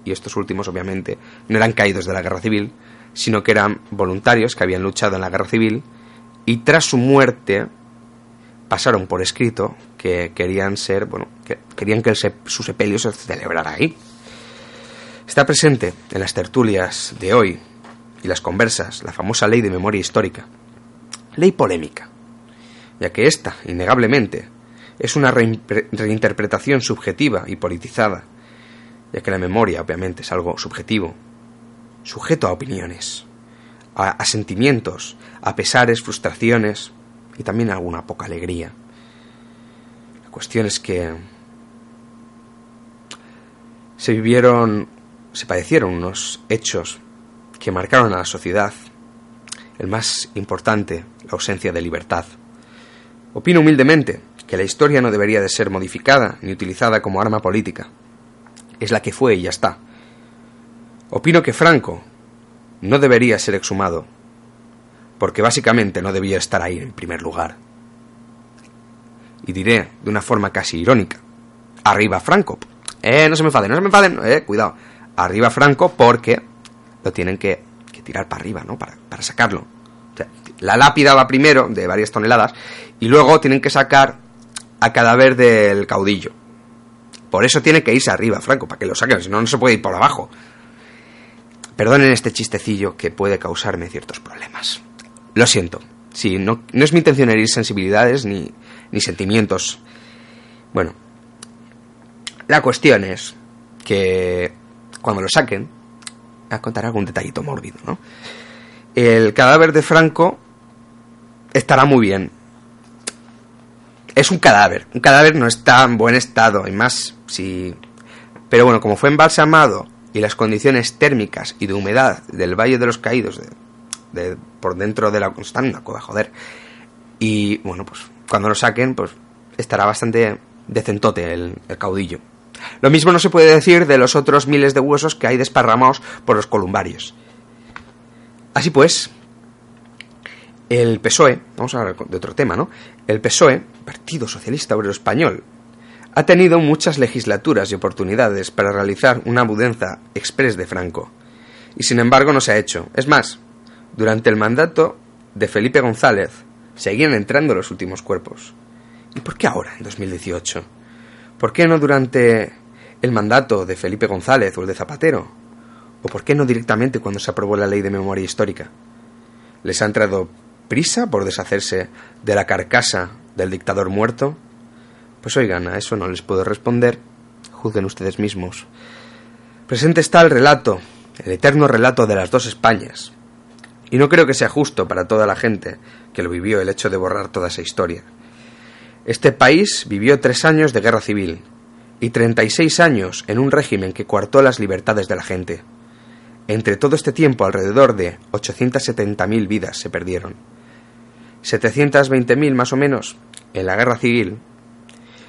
y estos últimos obviamente no eran caídos de la guerra civil, sino que eran voluntarios que habían luchado en la guerra civil y tras su muerte pasaron por escrito que querían ser, bueno, que querían que su sepelio se celebrara ahí. Está presente en las tertulias de hoy y las conversas la famosa ley de memoria histórica. Ley polémica, ya que esta, innegablemente, es una reinterpretación subjetiva y politizada, ya que la memoria, obviamente, es algo subjetivo, sujeto a opiniones, a sentimientos, a pesares, frustraciones y también alguna poca alegría. La cuestión es que se vivieron, se padecieron unos hechos que marcaron a la sociedad. El más importante, la ausencia de libertad. Opino humildemente que la historia no debería de ser modificada ni utilizada como arma política. Es la que fue y ya está. Opino que Franco no debería ser exhumado, porque básicamente no debía estar ahí en primer lugar. Y diré de una forma casi irónica, arriba Franco. Eh, no se me enfaden, no se me enfaden, eh, cuidado. Arriba Franco porque lo tienen que, tirar para arriba, ¿no? Para, sacarlo. La lápida va primero, de varias toneladas, y luego tienen que sacar a cadáver del caudillo. Por eso tiene que irse arriba, Franco, para que lo saquen, si no, no se puede ir por abajo. Perdonen este chistecillo que puede causarme ciertos problemas. Lo siento. Sí, no, no es mi intención herir sensibilidades ni, ni sentimientos. Bueno, la cuestión es que cuando lo saquen, a contar algún detallito mórbido, ¿no? El cadáver de Franco estará muy bien. Es un cadáver. Un cadáver no está en buen estado, y más si... Pero bueno, como fue embalsamado y las condiciones térmicas y de humedad del Valle de los Caídos, de- por dentro de la... Está en una joder. Y bueno, pues cuando lo saquen, pues estará bastante decentote el, el caudillo. Lo mismo no se puede decir de los otros miles de huesos que hay desparramados por los columbarios. Así pues, el PSOE, vamos a hablar de otro tema, ¿no? El PSOE, Partido Socialista Obrero Español, ha tenido muchas legislaturas y oportunidades para realizar una mudanza express de Franco. Y sin embargo no se ha hecho. Es más, durante el mandato de Felipe González seguían entrando los últimos cuerpos. ¿Y por qué ahora, en 2018? ¿Por qué no durante el mandato de Felipe González o el de Zapatero? ¿O por qué no directamente cuando se aprobó la ley de memoria histórica? ¿Les ha entrado prisa por deshacerse de la carcasa del dictador muerto? Pues oigan, a eso no les puedo responder. Juzguen ustedes mismos. Presente está el relato, el eterno relato de las dos Españas. Y no creo que sea justo para toda la gente que lo vivió el hecho de borrar toda esa historia. Este país vivió tres años de guerra civil y 36 años en un régimen que coartó las libertades de la gente. Entre todo este tiempo, alrededor de 870.000 vidas se perdieron. 720.000 más o menos en la guerra civil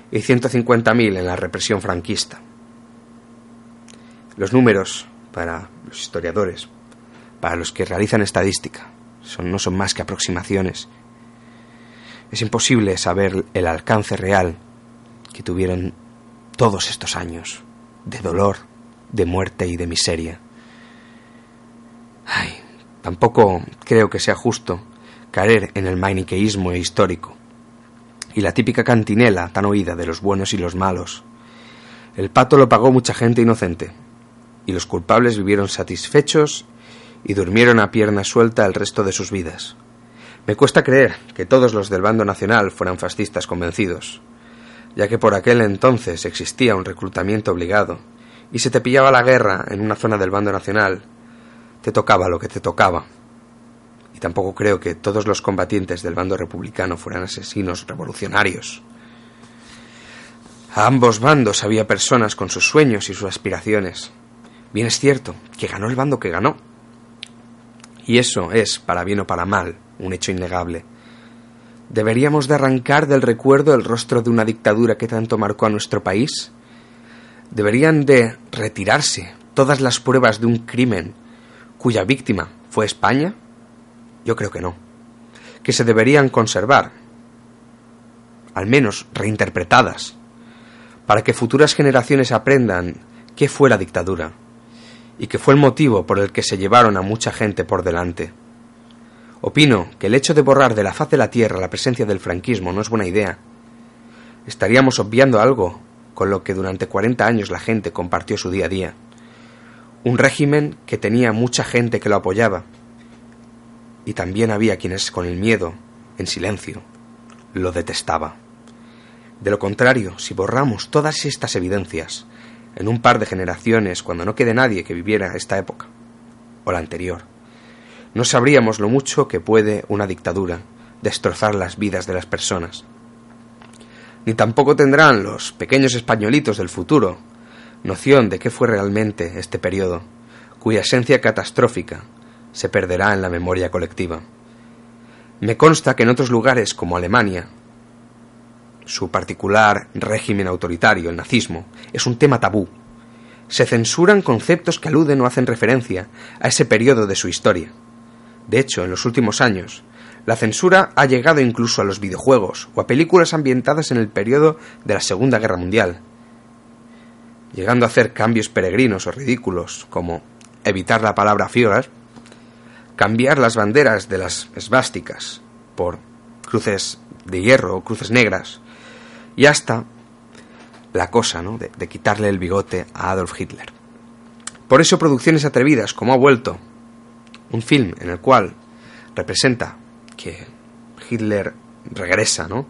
y 150.000 en la represión franquista. Los números para los historiadores, para los que realizan estadística, son, no son más que aproximaciones. Es imposible saber el alcance real que tuvieron todos estos años de dolor, de muerte y de miseria. Ay, tampoco creo que sea justo caer en el maniqueísmo histórico y la típica cantinela tan oída de los buenos y los malos. El pato lo pagó mucha gente inocente, y los culpables vivieron satisfechos y durmieron a pierna suelta el resto de sus vidas. Me cuesta creer que todos los del bando nacional fueran fascistas convencidos, ya que por aquel entonces existía un reclutamiento obligado, y si te pillaba la guerra en una zona del bando nacional, te tocaba lo que te tocaba. Y tampoco creo que todos los combatientes del bando republicano fueran asesinos revolucionarios. A ambos bandos había personas con sus sueños y sus aspiraciones. Bien es cierto que ganó el bando que ganó. Y eso es, para bien o para mal, un hecho innegable. ¿Deberíamos de arrancar del recuerdo el rostro de una dictadura que tanto marcó a nuestro país? ¿Deberían de retirarse todas las pruebas de un crimen cuya víctima fue España? Yo creo que no. Que se deberían conservar, al menos reinterpretadas, para que futuras generaciones aprendan qué fue la dictadura y que fue el motivo por el que se llevaron a mucha gente por delante. Opino que el hecho de borrar de la faz de la tierra la presencia del franquismo no es buena idea. Estaríamos obviando algo con lo que durante 40 años la gente compartió su día a día. Un régimen que tenía mucha gente que lo apoyaba. Y también había quienes con el miedo, en silencio, lo detestaba. De lo contrario, si borramos todas estas evidencias en un par de generaciones, cuando no quede nadie que viviera esta época, o la anterior, no sabríamos lo mucho que puede una dictadura destrozar las vidas de las personas. Ni tampoco tendrán los pequeños españolitos del futuro noción de qué fue realmente este periodo, cuya esencia catastrófica se perderá en la memoria colectiva. Me consta que en otros lugares como Alemania, su particular régimen autoritario, el nazismo, es un tema tabú. Se censuran conceptos que aluden o hacen referencia a ese periodo de su historia. De hecho, en los últimos años, la censura ha llegado incluso a los videojuegos o a películas ambientadas en el periodo de la Segunda Guerra Mundial, llegando a hacer cambios peregrinos o ridículos como evitar la palabra Führer, cambiar las banderas de las esvásticas por cruces de hierro o cruces negras, y hasta la cosa ¿no? de, quitarle el bigote a Adolf Hitler. Por eso producciones atrevidas como ha vuelto un film en el cual representa que Hitler regresa, ¿no?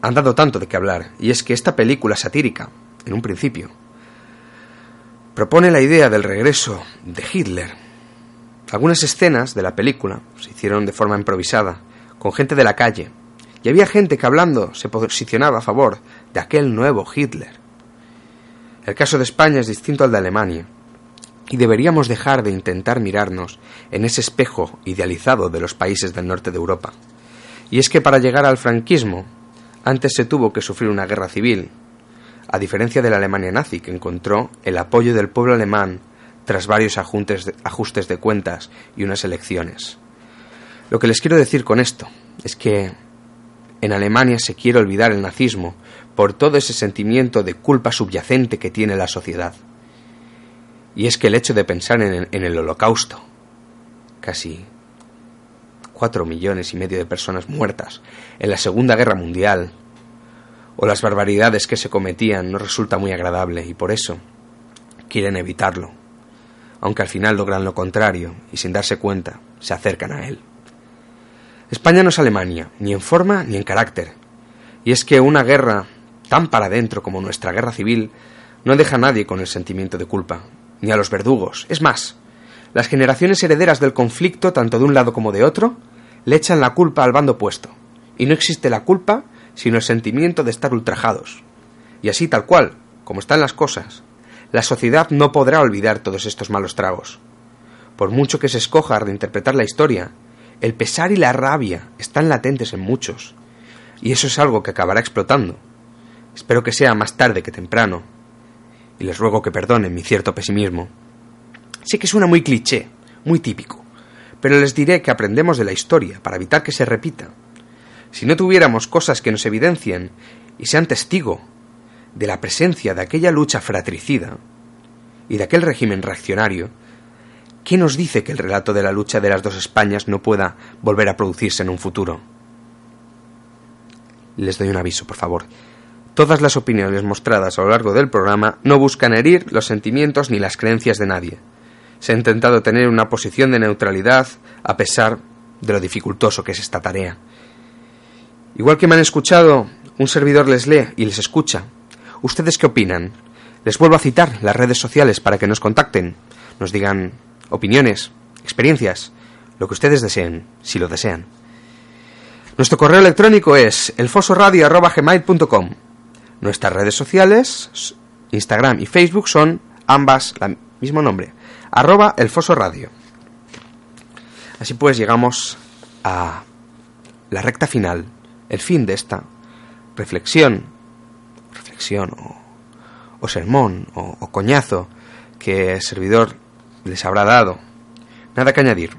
han dado tanto de qué hablar, y es que esta película satírica, en un principio, propone la idea del regreso de Hitler. Algunas escenas de la película se hicieron de forma improvisada, con gente de la calle, y había gente que hablando se posicionaba a favor de aquel nuevo Hitler. El caso de España es distinto al de Alemania, y deberíamos dejar de intentar mirarnos en ese espejo idealizado de los países del norte de Europa. Y es que para llegar al franquismo, antes se tuvo que sufrir una guerra civil, a diferencia de la Alemania nazi, que encontró el apoyo del pueblo alemán tras varios ajustes de cuentas y unas elecciones. Lo que les quiero decir con esto es que en Alemania se quiere olvidar el nazismo por todo ese sentimiento de culpa subyacente que tiene la sociedad. Y es que el hecho de pensar en el, en el holocausto, casi cuatro millones y medio de personas muertas en la Segunda Guerra Mundial, o las barbaridades que se cometían no resulta muy agradable y por eso quieren evitarlo, aunque al final logran lo contrario y sin darse cuenta se acercan a él. España no es Alemania, ni en forma ni en carácter, y es que una guerra tan para adentro como nuestra guerra civil no deja a nadie con el sentimiento de culpa, ni a los verdugos. Es más, las generaciones herederas del conflicto, tanto de un lado como de otro, le echan la culpa al bando opuesto, y no existe la culpa sino el sentimiento de estar ultrajados. Y así tal cual, como están las cosas, la sociedad no podrá olvidar todos estos malos tragos. Por mucho que se escoja de interpretar la historia, el pesar y la rabia están latentes en muchos, y eso es algo que acabará explotando. Espero que sea más tarde que temprano, y les ruego que perdonen mi cierto pesimismo. Sé que suena muy cliché, muy típico, pero les diré que aprendemos de la historia para evitar que se repita si no tuviéramos cosas que nos evidencien y sean testigo de la presencia de aquella lucha fratricida y de aquel régimen reaccionario, ¿qué nos dice que el relato de la lucha de las dos Españas no pueda volver a producirse en un futuro? Les doy un aviso, por favor. Todas las opiniones mostradas a lo largo del programa no buscan herir los sentimientos ni las creencias de nadie. Se ha intentado tener una posición de neutralidad a pesar de lo dificultoso que es esta tarea. Igual que me han escuchado, un servidor les lee y les escucha. ¿Ustedes qué opinan? Les vuelvo a citar las redes sociales para que nos contacten, nos digan opiniones, experiencias, lo que ustedes deseen, si lo desean. Nuestro correo electrónico es elfosoradio.gmail.com Nuestras redes sociales, Instagram y Facebook, son ambas el mismo nombre, arroba elfosoradio. Así pues, llegamos a la recta final el fin de esta reflexión, reflexión o, sermón o, o coñazo que el servidor les habrá dado. Nada que añadir.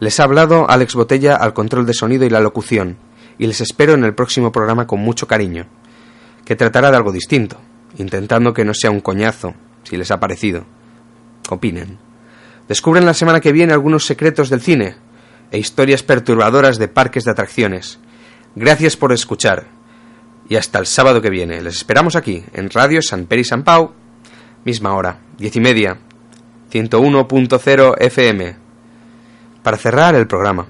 Les ha hablado Alex Botella al control de sonido y la locución, y les espero en el próximo programa con mucho cariño, que tratará de algo distinto, intentando que no sea un coñazo, si les ha parecido. Opinen. Descubren la semana que viene algunos secretos del cine e historias perturbadoras de parques de atracciones, Gracias por escuchar. Y hasta el sábado que viene. Les esperamos aquí, en Radio San Peri San Pau, misma hora, diez y media, 101.0 FM. Para cerrar el programa,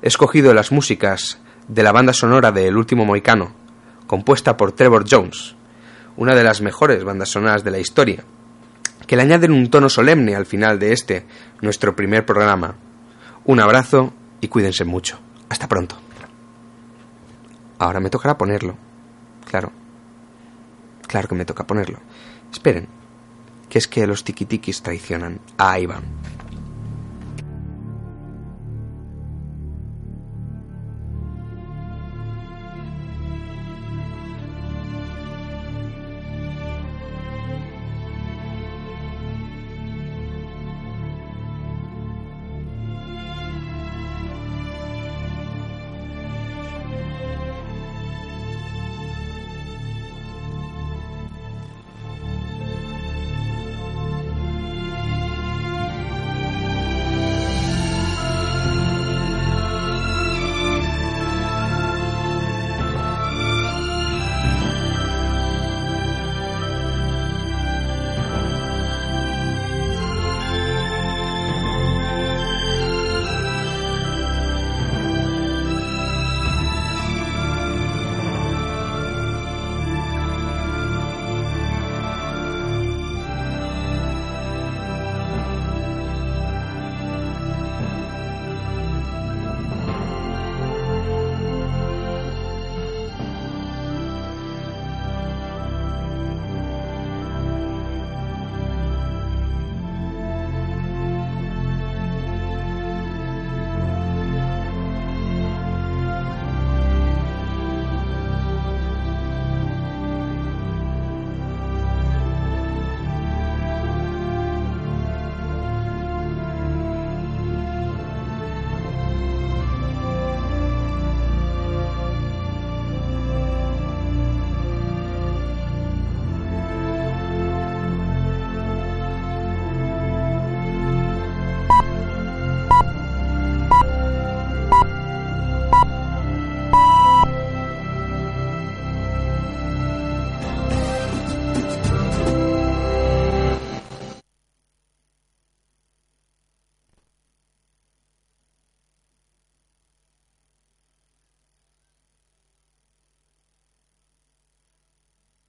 he escogido las músicas de la banda sonora de El último Moicano, compuesta por Trevor Jones, una de las mejores bandas sonoras de la historia, que le añaden un tono solemne al final de este, nuestro primer programa. Un abrazo y cuídense mucho. Hasta pronto. Ahora me tocará ponerlo. Claro. Claro que me toca ponerlo. Esperen, que es que los tiquitikis traicionan a Iván.